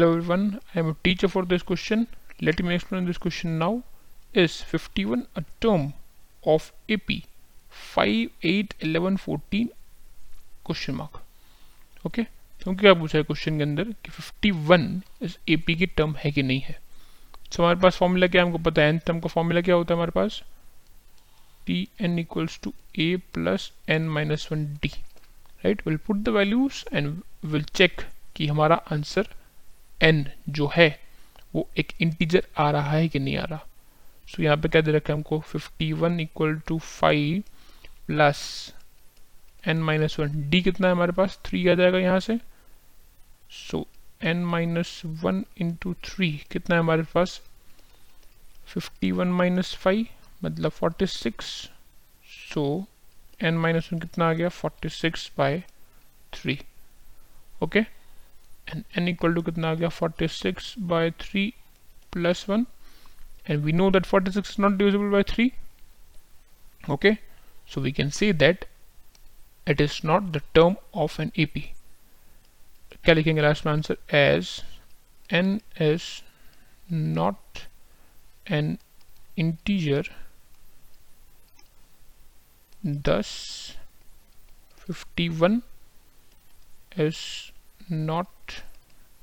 Hello everyone, I am a teacher for this question. Let me explain this question now. Is 51 a term of AP 5, 8, 11, 14 question mark okay क्योंकि क्या पूछा है question के अंदर कि 51 इस एपी की टर्म है कि नहीं है? So, हमारे पास फॉर्मूला क्या है? हमको पता है एन टर्म का फॉर्मूला क्या होता है हमारे पास? T N equals to A plus N minus one D right will put the values and will check कि हमारा आंसर एन जो है वो एक इंटीजर आ रहा है कि नहीं आ रहा? सो so, यहाँ पे क्या दे रखा है हमको 51 one equal to five plus N minus one D कितना है हमारे पास? थ्री आ जाएगा यहाँ से। So N minus one into three कितना है हमारे पास? 51 वन माइनस फाइव मतलब 46 सो एन माइनस वन कितना आ गया? 46 six by three okay and n equal to kitna gaya 46 by 3 plus 1 and we know that 46 is not divisible by 3 okay? So we can say that it is not the term of an AP calculating the last answer? As n is not an integer thus 51 is not